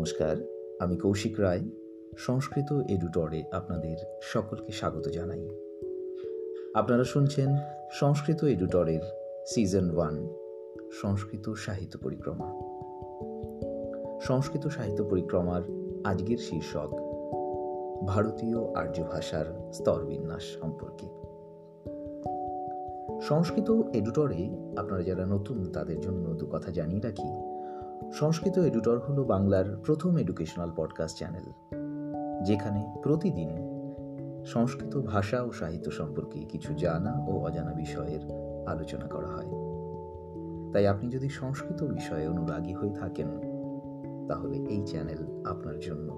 নমস্কার, আমি কৌশিক রায়, সংস্কৃত এডুটরে আপনাদের সকলকে স্বাগত জানাই। আপনারা শুনছেন সংস্কৃত এডুটরের সিজন ওয়ান, সংস্কৃত সাহিত্য পরিক্রমা। সংস্কৃত সাহিত্য পরিক্রমার আজকের শীর্ষক, ভারতীয় আর্য ভাষার স্তরবিন্যাস সম্পর্কে। সংস্কৃত এডুটরে আপনারা যারা নতুন, তাদের জন্য দু কথা জানিয়ে রাখি। সংস্কৃত এডুটর হলো বাংলার প্রথম এডুকেশনাল পডকাস্ট চ্যানেল যেখানে প্রতিদিন সংস্কৃত ভাষা ও সাহিত্য সম্পর্কে কিছু জানা ও অজানা বিষয়ের আলোচনা করা হয়। তাই আপনি যদি সংস্কৃত বিষয়ে অনুরাগী হয়ে থাকেন, তাহলে এই চ্যানেল আপনার জন্য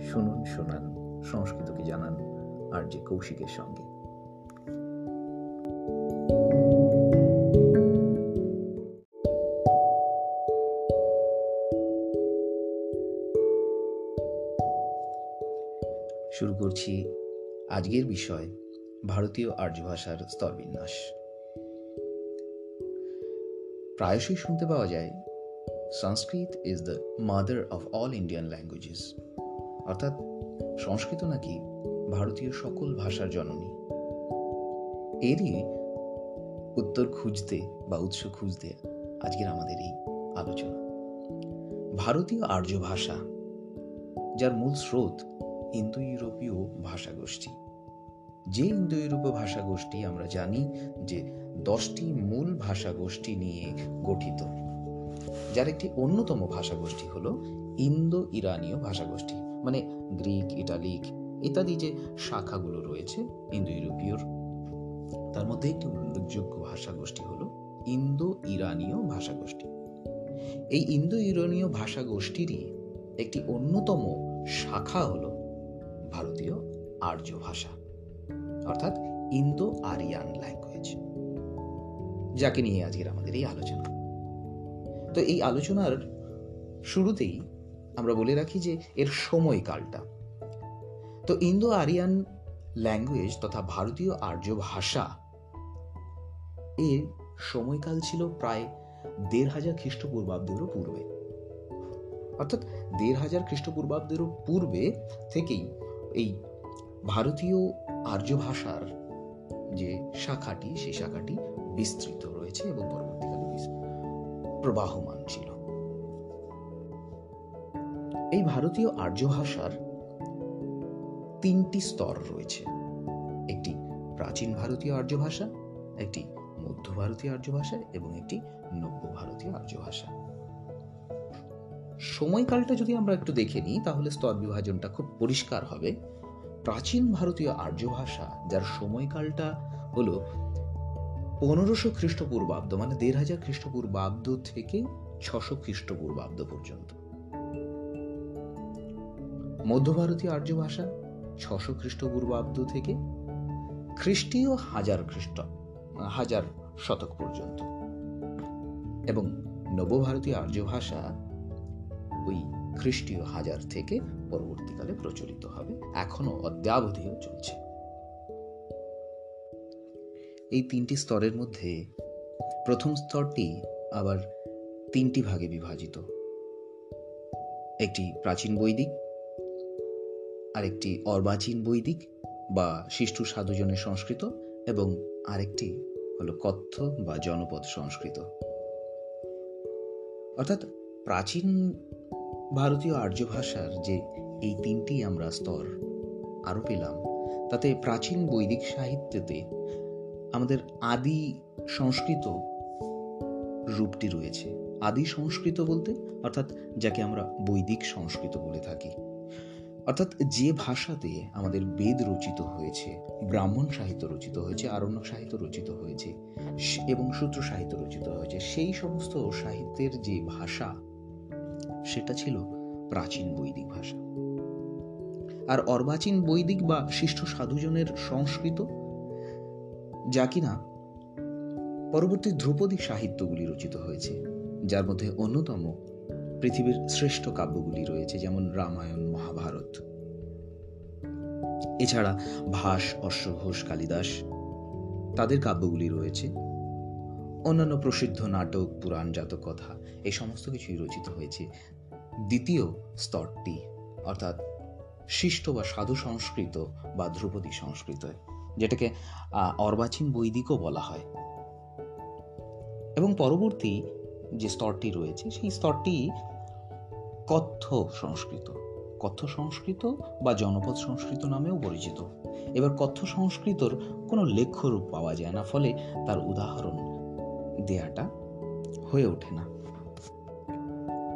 শুনুন, শোনান, সংস্কৃতকে জানান আর যে কৌশিকের সঙ্গে। করছি আজকের বিষয় ভারতীয় আর্য ভাষার স্তরবিন্যাস। প্রায়শই শুনতে পাওয়া যায়, Sanskrit is the mother of all Indian languages অর্থাৎ সংস্কৃত নাকি ভারতীয় সকল ভাষার জননী। এরই উত্তর খুঁজতে বা উৎস খুঁজতে আজকের আমাদের এই আলোচনা। ভারতীয় আর্য ভাষা যার মূল স্রোত ইন্দো ইউরোপীয় ভাষাগোষ্ঠী। যে ইন্দো ইউরোপীয় ভাষাগোষ্ঠী আমরা জানি যে দশটি মূল ভাষাগোষ্ঠী নিয়ে গঠিত, যার একটি অন্যতম ভাষাগোষ্ঠী হল ইন্দো ইরানীয় ভাষাগোষ্ঠী মানে গ্রিক, ইটালিক ইত্যাদি যে শাখাগুলো রয়েছে ইন্দো ইউরোপীয় তার মধ্যে একটি উল্লেখযোগ্য ভাষাগোষ্ঠী হল ইন্দো ইরানীয় ভাষাগোষ্ঠী। এই ইন্দো ইরানীয় ভাষাগোষ্ঠীরই একটি অন্যতম শাখা হল ভারতীয় আর্য ভাষা, অর্থাৎ ইন্দো আরিয়ান ল্যাঙ্গুয়েজ যাকে নিয়ে আজকের আমাদের এই আলোচনা। তো এই আলোচনার শুরুতেই আমরা বলে রাখি যে এর সময়কালটা। তো ইন্দো আরিয়ান ল্যাঙ্গুয়েজ তথা ভারতীয় আর্য ভাষা এর সময়কাল ছিল প্রায় দেড় হাজার খ্রিস্টপূর্বাব্দেরও পূর্বে। অর্থাৎ দেড় হাজার খ্রিস্টপূর্বাব্দেরও পূর্বে থেকেই এই ভারতীয় আর্য ভাষার যে শাখাটি, সেই শাখাটি বিস্তৃত রয়েছে এবং পরবর্তীকালে প্রবাহমান ছিল। এই ভারতীয় আর্য ভাষার তিনটি স্তর রয়েছে। একটি প্রাচীন ভারতীয় আর্য ভাষা একটি মধ্য ভারতীয় আর্য ভাষা এবং একটি নব্য ভারতীয় আর্য ভাষা সময়কালটা যদি আমরা একটু দেখে নিই, তাহলে স্তর বিভাজনটা খুব পরিষ্কার হবে। প্রাচীন ভারতীয় আর্য ভাষা, যার সময়কালটা হলো পনেরোশো খ্রিস্টপূর্বাব্দ মানে দেড় হাজার খ্রিস্টপূর্বাব্দ থেকে ছশো খ্রিস্টপূর্বাব্দ পর্যন্ত। মধ্য ভারতীয় আর্য ভাষা, ছশো খ্রিস্টপূর্বাব্দ থেকে খ্রিস্টীয় হাজার খ্রিস্ট, হাজার শতক পর্যন্ত। এবং নবভারতীয় আর্য ভাষা ওই খ্রিস্টীয় হাজার থেকে পরবর্তীকালে প্রচলিত হবে। এখনও অদ্যাবধিও চলছে। এই তিনটি স্তরের মধ্যে প্রথম স্তরটি আবার তিনটি ভাগে বিভাজিত। একটি প্রাচীন বৈদিক, আরেকটি অর্বাচীন বৈদিক বা শিষ্টু সাধুজনের সংস্কৃত এবং আরেকটি হলো কথ্য বা জনপদ সংস্কৃত। অর্থাৎ প্রাচীন ভারতীয় আর্য ভাষার যে এই তিনটি আমরা স্তর আরও পেলাম, তাতে প্রাচীন বৈদিক সাহিত্যেতে আমাদের আদি সংস্কৃত রূপটি রয়েছে। আদি সংস্কৃত বলতে, অর্থাৎ যাকে আমরা বৈদিক সংস্কৃত বলে থাকি, অর্থাৎ যে ভাষাতে আমাদের বেদ রচিত হয়েছে, ব্রাহ্মণ সাহিত্য রচিত হয়েছে, আরণ্য সাহিত্য রচিত হয়েছে, এবং সূত্র সাহিত্য রচিত হয়েছে, সেই সমস্ত সাহিত্যের যে ভাষা সেটা ছিল প্রাচীন বৈদিক ভাষা। আর অর্বাচীন বৈদিক বা শিষ্ট সাধুজনের সংস্কৃত, যা কিনা পরবর্তী ধ্রুপদী সাহিত্যগুলি রচিত হয়েছে, যার মধ্যে অন্যতম পৃথিবীর শ্রেষ্ঠ কাব্যগুলি রয়েছে, যেমন রামায়ণ, মহাভারত। এছাড়া ভাস, অশ্বঘোষ, কালিদাস, তাদের কাব্যগুলি রয়েছে। অন্যান্য প্রসিদ্ধ নাটক, পুরাণ, জাতক, কথা, এই সমস্ত কিছুই রচিত হয়েছে দ্বিতীয় স্তরটি, অর্থাৎ শিষ্ট বা সাধু সংস্কৃত বা ধ্রুপদী সংস্কৃত, যেটাকে অর্বাচীন বৈদিকও বলা হয়। এবং পরবর্তী যে স্তরটি রয়েছে, সেই স্তরটি কথ্য সংস্কৃত। কথ্য সংস্কৃত বা জনপদ সংস্কৃত নামেও পরিচিত। এবার কথ্য সংস্কৃতর কোনো লেখ্যরূপ পাওয়া যায় না, ফলে তার উদাহরণ দেয়াটা হয়ে ওঠে না।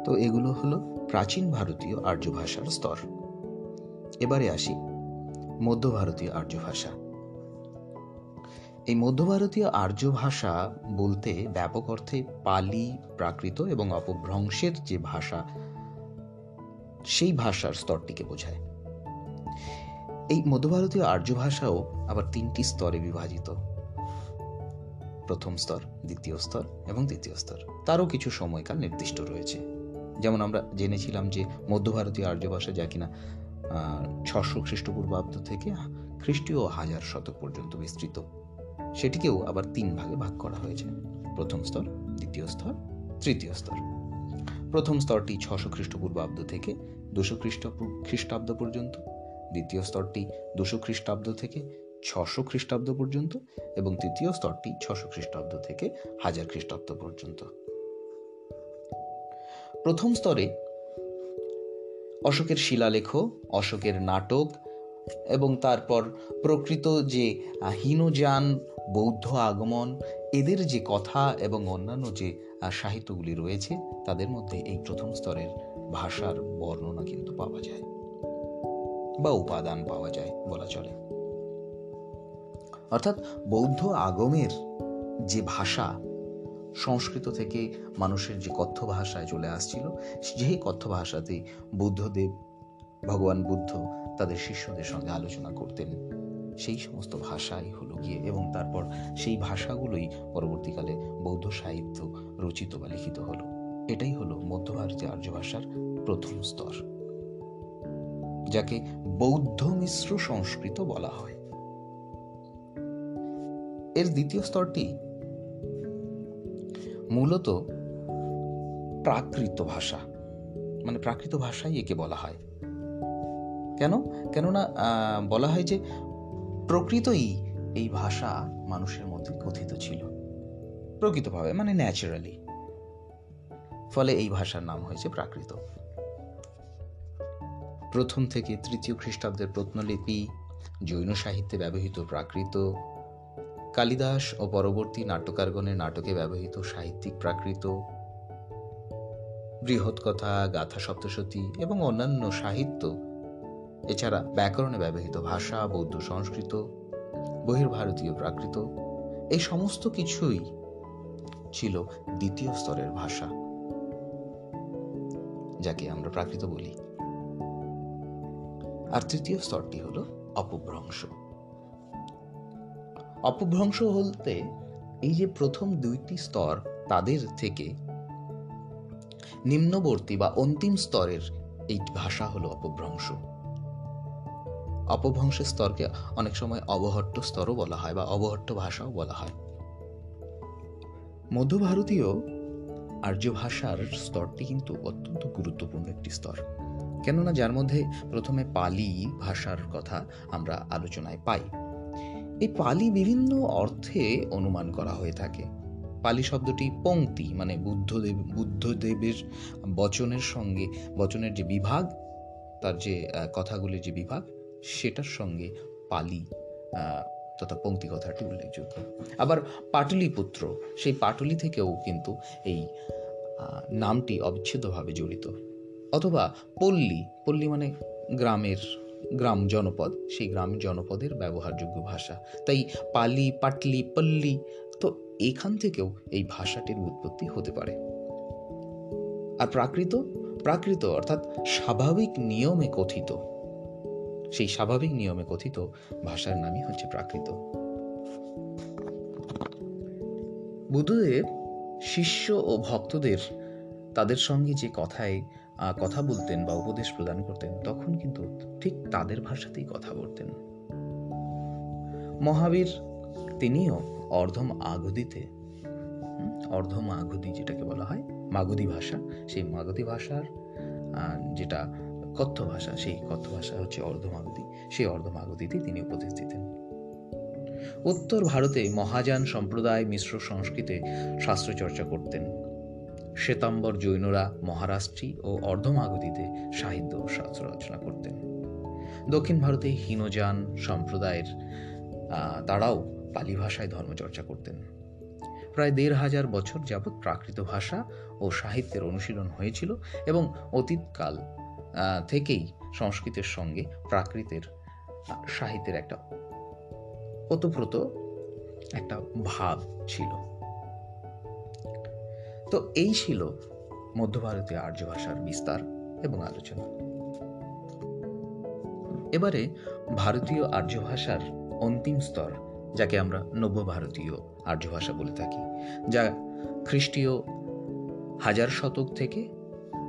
তো এগুলো হলো প্রাচীন ভারতীয় আর্য ভাষার স্তর। এবারে আসি মধ্য ভারতীয় আর্য ভাষা এই মধ্য ভারতীয় আর্য ভাষা বলতে ব্যাপক অর্থে পালি, প্রাকৃত এবং অপভ্রংশের যে ভাষা, সেই ভাষার স্তরটিকে বোঝায়। এই মধ্যভারতীয় আর্য ভাষাও আবার তিনটি স্তরে বিভাজিত। প্রথম স্তর, দ্বিতীয় স্তর এবং তৃতীয় স্তর। তারও কিছু সময়কাল নির্দিষ্ট রয়েছে। যেমন আমরা জেনেছিলাম যে মধ্য ভারতীয় আর্য ভাষা যা কিনা ছশো খ্রিস্টপূর্বাব্দ থেকে খ্রিস্টীয় হাজার শতক পর্যন্ত বিস্তৃত। সেটিকেও আবার তিন ভাগে ভাগ করা হয়েছে। প্রথম স্তর, দ্বিতীয় স্তর, তৃতীয় স্তর। প্রথম স্তরটি ছশো খ্রিস্টপূর্বাব্দ থেকে দুশো খ্রিস্ট খ্রিস্টাব্দ পর্যন্ত, দ্বিতীয় স্তরটি দুশো খ্রিস্টাব্দ থেকে ছশো খ্রিস্টাব্দ পর্যন্ত এবং তৃতীয় স্তরটি ছশো খ্রিস্টাব্দ থেকে হাজার খ্রিস্টাব্দ পর্যন্ত। প্রথম স্তরে অশোকের শিলালেখ, অশোকের নাটক এবং তারপর প্রকৃত যে হীনযান, বৌদ্ধ আগমন, এদের যে কথা এবং অন্যান্য যে সাহিত্যগুলি রয়েছে, তাদের মধ্যে এই প্রথম স্তরের ভাষার বর্ণনা কিন্তু পাওয়া যায় বা উপাদান পাওয়া যায় বলা চলে। অর্থাৎ বৌদ্ধ আগমের যে ভাষা সংস্কৃত থেকে মানুষের যে কথ্য ভাষায় চলে আসছিল, যেই কথ্য ভাষাতে বুদ্ধদেব, ভগবান বুদ্ধ তাদের শিষ্যদের সঙ্গে আলোচনা করতেন। সেই সমস্ত ভাষাই হলো গিয়ে এবং তারপর সেই ভাষাগুলোই পরবর্তীকালে বৌদ্ধ সাহিত্য রচিত বা লিখিত হলো। এটাই হলো মধ্য ভারতীয় আর্য ভাষার প্রথম স্তর, যাকে বৌদ্ধ মিশ্র সংস্কৃত বলা হয়। এর দ্বিতীয় স্তরটি মূলত প্রাকৃত ভাষা। মানে প্রাকৃত ভাষাই একে বলা হয়। কেন? কেননা বলা হয় যে প্রকৃতই এই ভাষা মানুষের মধ্যে কথিত ছিল। প্রকৃতভাবে মানে ন্যাচারালি। ফলে এই ভাষার নাম হয়েছে প্রাকৃত। প্রথম থেকে তৃতীয় খ্রিস্টাব্দের প্রত্নলিপি, জৈন সাহিত্যে ব্যবহৃত প্রাকৃত কালিদাস ও পরবর্তী নাট্যকারগণের নাটকে ব্যবহৃত সাহিত্যিক প্রাকৃত, বৃহৎ কথা, গাথা সপ্তশতী এবং অন্যান্য সাহিত্য, এছাড়া ব্যাকরণে ব্যবহৃত ভাষা, বৌদ্ধ সংস্কৃত, বহির্ভারতীয় প্রাকৃত, এই সমস্ত কিছুই ছিল দ্বিতীয় স্তরের ভাষা, যাকে আমরা প্রাকৃত বলি। আর তৃতীয় স্তরটি হল অপভ্রংশ। অপভ্রংশ বলতে এই যে প্রথম দুইটি স্তর তাদের থেকে নিম্নবর্তী বা অন্তিম স্তরের এই ভাষা হলো অপভ্রংশ। অপভ্রংশের স্তরকে অনেক সময় অবহট্ট স্তরও বলা হয় বা অবহট্ট ভাষাও বলা হয়। মধ্য ভারতীয় আর্য ভাষার স্তরটি কিন্তু অত্যন্ত গুরুত্বপূর্ণ একটি স্তর। কেননা যার মধ্যে প্রথমে পালি ভাষার কথা আমরা আলোচনায় পাই। এই পালি বিভিন্ন অর্থে অনুমান করা হয়ে থাকে। পালি শব্দটি পংক্তি মানে বুদ্ধদেব বুদ্ধদেবের বচনের সঙ্গে, বচনের যে বিভাগ, তার যে কথাগুলির যে বিভাগ, সেটার সঙ্গে পালি তথা পঙ্ক্তি কথাটি উল্লেখযোগ্য। আবার পাটলিপুত্র, সেই পাটলি থেকেও কিন্তু এই নামটি অবিচ্ছেদ্যভাবে জড়িত। অথবা পল্লী পল্লী মানে গ্রামের গ্রাম জনপদ, সেই গ্রাম জনপদের ব্যবহারযোগ্য ভাষা। তাই পালি, পাটলি, পল্লী, তো এখান থেকেও এই ভাষাটির উৎপত্তি হতে পারে। আর প্রাকৃত প্রাকৃত অর্থাৎ স্বাভাবিক নিয়মে কথিত। সেই স্বাভাবিক নিয়মে কথিত ভাষার নামই হচ্ছে প্রাকৃত। বুদ্ধদেব, শিষ্য ও ভক্তদের তাদের সঙ্গে যে কথায় কথা বলতেন বা উপদেশ প্রদান করতেন, তখন কিন্তু ঠিক তাদের ভাষাতেই কথা বলতেন। মহাবীর তিনিও অর্ধম আগুদিতে অর্ধম আগুদি যেটাকে বলা হয়, মাগুদি ভাষা, সেই মাগুদি ভাষার যেটা কথ্য ভাষা, সেই কথ্য ভাষা হচ্ছে অর্ধমাগধী সেই অর্ধমাগধীতে তিনি উপদেশ দিতেন। উত্তর ভারতে মহাযান সম্প্রদায় মিশ্র সংস্কৃতে শাস্ত্র চর্চা করতেন। শ্বেতাম্বর জৈনরা মহারাষ্ট্রী ও অর্ধমাগধীতে সাহিত্য ও শাস্ত্র রচনা করতেন। দক্ষিণ ভারতে হীনযান সম্প্রদায়ের তারাও পালি ভাষায় ধর্মচর্চা করতেন। প্রায় দেড় হাজার বছর যাবৎ প্রাকৃত ভাষা ও সাহিত্যের অনুশীলন হয়েছিল এবং অতীতকাল থেকেই সংস্কৃতের সঙ্গে প্রাকৃতের সাহিত্যের একটা ওতপ্রোত একটা ভাব ছিল। তো এই ছিল মধ্য ভারতীয় আর্য ভাষার বিস্তার এবং আলোচনা। এবারে ভারতীয় আর্য ভাষার অন্তিম স্তর, যাকে আমরা নব্য ভারতীয় আর্য ভাষা বলে থাকি, যা খ্রিস্টীয় হাজার শতক থেকে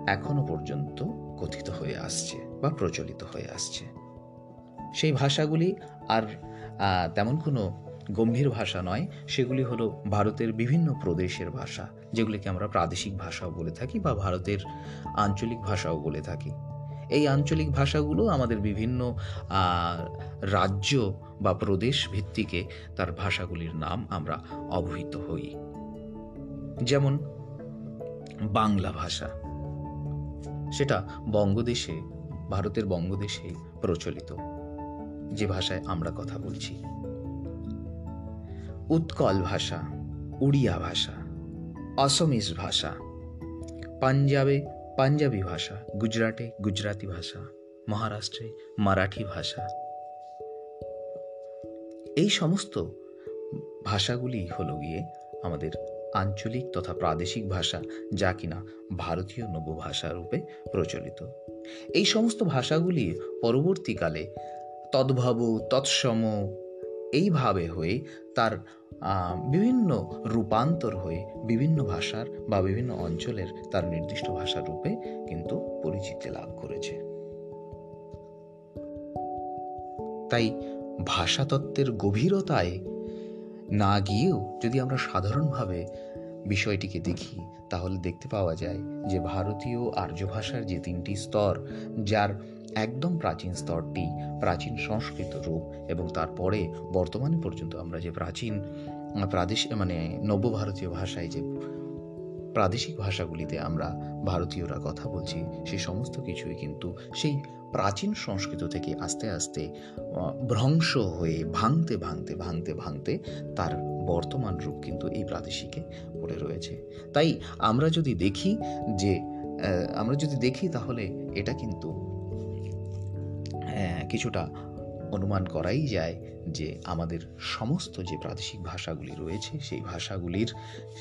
এখনও পর্যন্ত কথিত হয়ে আসছে বা প্রচলিত হয়ে আসছে। সেই ভাষাগুলি আর তেমন কোনো গম্ভীর ভাষা নয়, সেগুলি হলো ভারতের বিভিন্ন প্রদেশের ভাষা, যেগুলিকে আমরা প্রাদেশিক ভাষাও বলে থাকি বা ভারতের আঞ্চলিক ভাষাও বলে থাকি। এই আঞ্চলিক ভাষাগুলো আমাদের বিভিন্ন রাজ্য বা প্রদেশ ভিত্তিকে তার ভাষাগুলির নাম আমরা অবহিত হই। যেমন, বাংলা ভাষা। সেটা বঙ্গদেশে, ভারতের বঙ্গদেশে প্রচলিত। যে ভাষায় আমরা কথা বলছি। উৎকল ভাষা, উড়িয়া ভাষা, অসমিস ভাষা, পাঞ্জাবে পাঞ্জাবি ভাষা, গুজরাটে গুজরাতি ভাষা, মহারাষ্ট্রে মারাঠি ভাষা। এই সমস্ত ভাষাগুলি হলো গিয়ে আমাদের আঞ্চলিক তথা প্রাদেশিক ভাষা, যা কিনা ভারতীয় নব্য ভাষা রূপে প্রচলিত। এই সমস্ত ভাষাগুলি পরবর্তীকালে তদ্ভব, তৎসম এইভাবে হয়ে তার বিভিন্ন রূপান্তর হয়ে বিভিন্ন ভাষার বা বিভিন্ন অঞ্চলের তার নির্দিষ্ট ভাষার রূপে কিন্তু পরিচিতি লাভ করেছে। তাই ভাষাতত্ত্বের গভীরতায় না গিয়েও যদি আমরা সাধারণভাবে বিষয়টিকে দেখি, তাহলে দেখতে পাওয়া যায় যে ভারতীয় আর্য ভাষার যে তিনটি স্তর, যার একদম প্রাচীন স্তরটি, প্রাচীন সংস্কৃত রূপ এবং তারপরে বর্তমানে পর্যন্ত আমরা যে প্রাচীন প্রাদেশিক মানে নব্য ভারতীয় ভাষায় যে প্রাদেশিক ভাষাগুলিতে আমরা ভারতীয়রা কথা বলছি সেই সমস্ত কিছুই কিন্তু সেই প্রাচীন সংস্কৃত থেকে আস্তে আস্তে ভ্রংশ হয়ে ভাঙতে ভাঙতে ভাঙতে ভাঙতে তার বর্তমান রূপ কিন্তু এই প্রাদেশিকে পড়ে রয়েছে। তাই আমরা যদি দেখি যে আমরা যদি দেখি তাহলে এটা কিন্তু কিছুটা অনুমান করাই যায় যে আমাদের সমস্ত যে প্রাদেশিক ভাষাগুলি রয়েছে, সেই ভাষাগুলির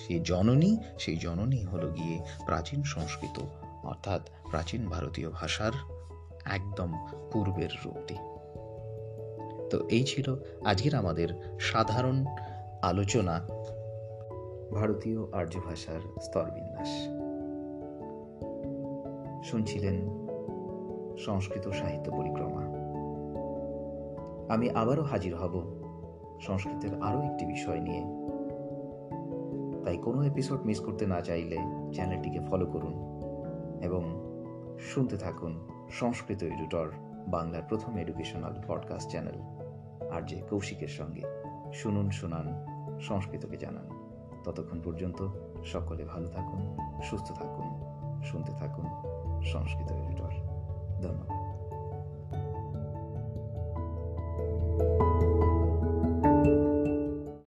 সেই জননী সেই জননী হলো গিয়ে প্রাচীন সংস্কৃত, অর্থাৎ প্রাচীন ভারতীয় ভাষার একদম পূর্বের রূপটি। তো এই ছিল আজকের আমাদের সাধারণ আলোচনা ভারতীয় আর্য ভাষার স্তরবিন্যাস। শুনছিলেন সংস্কৃত সাহিত্য পরিক্রমা। আমি আবারও হাজির হব সংস্কৃতের আরও একটি বিষয় নিয়ে। তাই কোনো এপিসোড মিস করতে না চাইলে চ্যানেলটিকে ফলো করুন এবং শুনতে থাকুন সংস্কৃত এডুটর বাংলার প্রথম এডুকেশনাল পডকাস্ট চ্যানেল আর যে কৌশিকের সঙ্গে। শুনুন, শুনান, সংস্কৃতকে জানান। ততক্ষণ পর্যন্ত সকলে ভালো থাকুন, সুস্থ থাকুন, শুনতে থাকুন সংস্কৃত এডিটর دونوں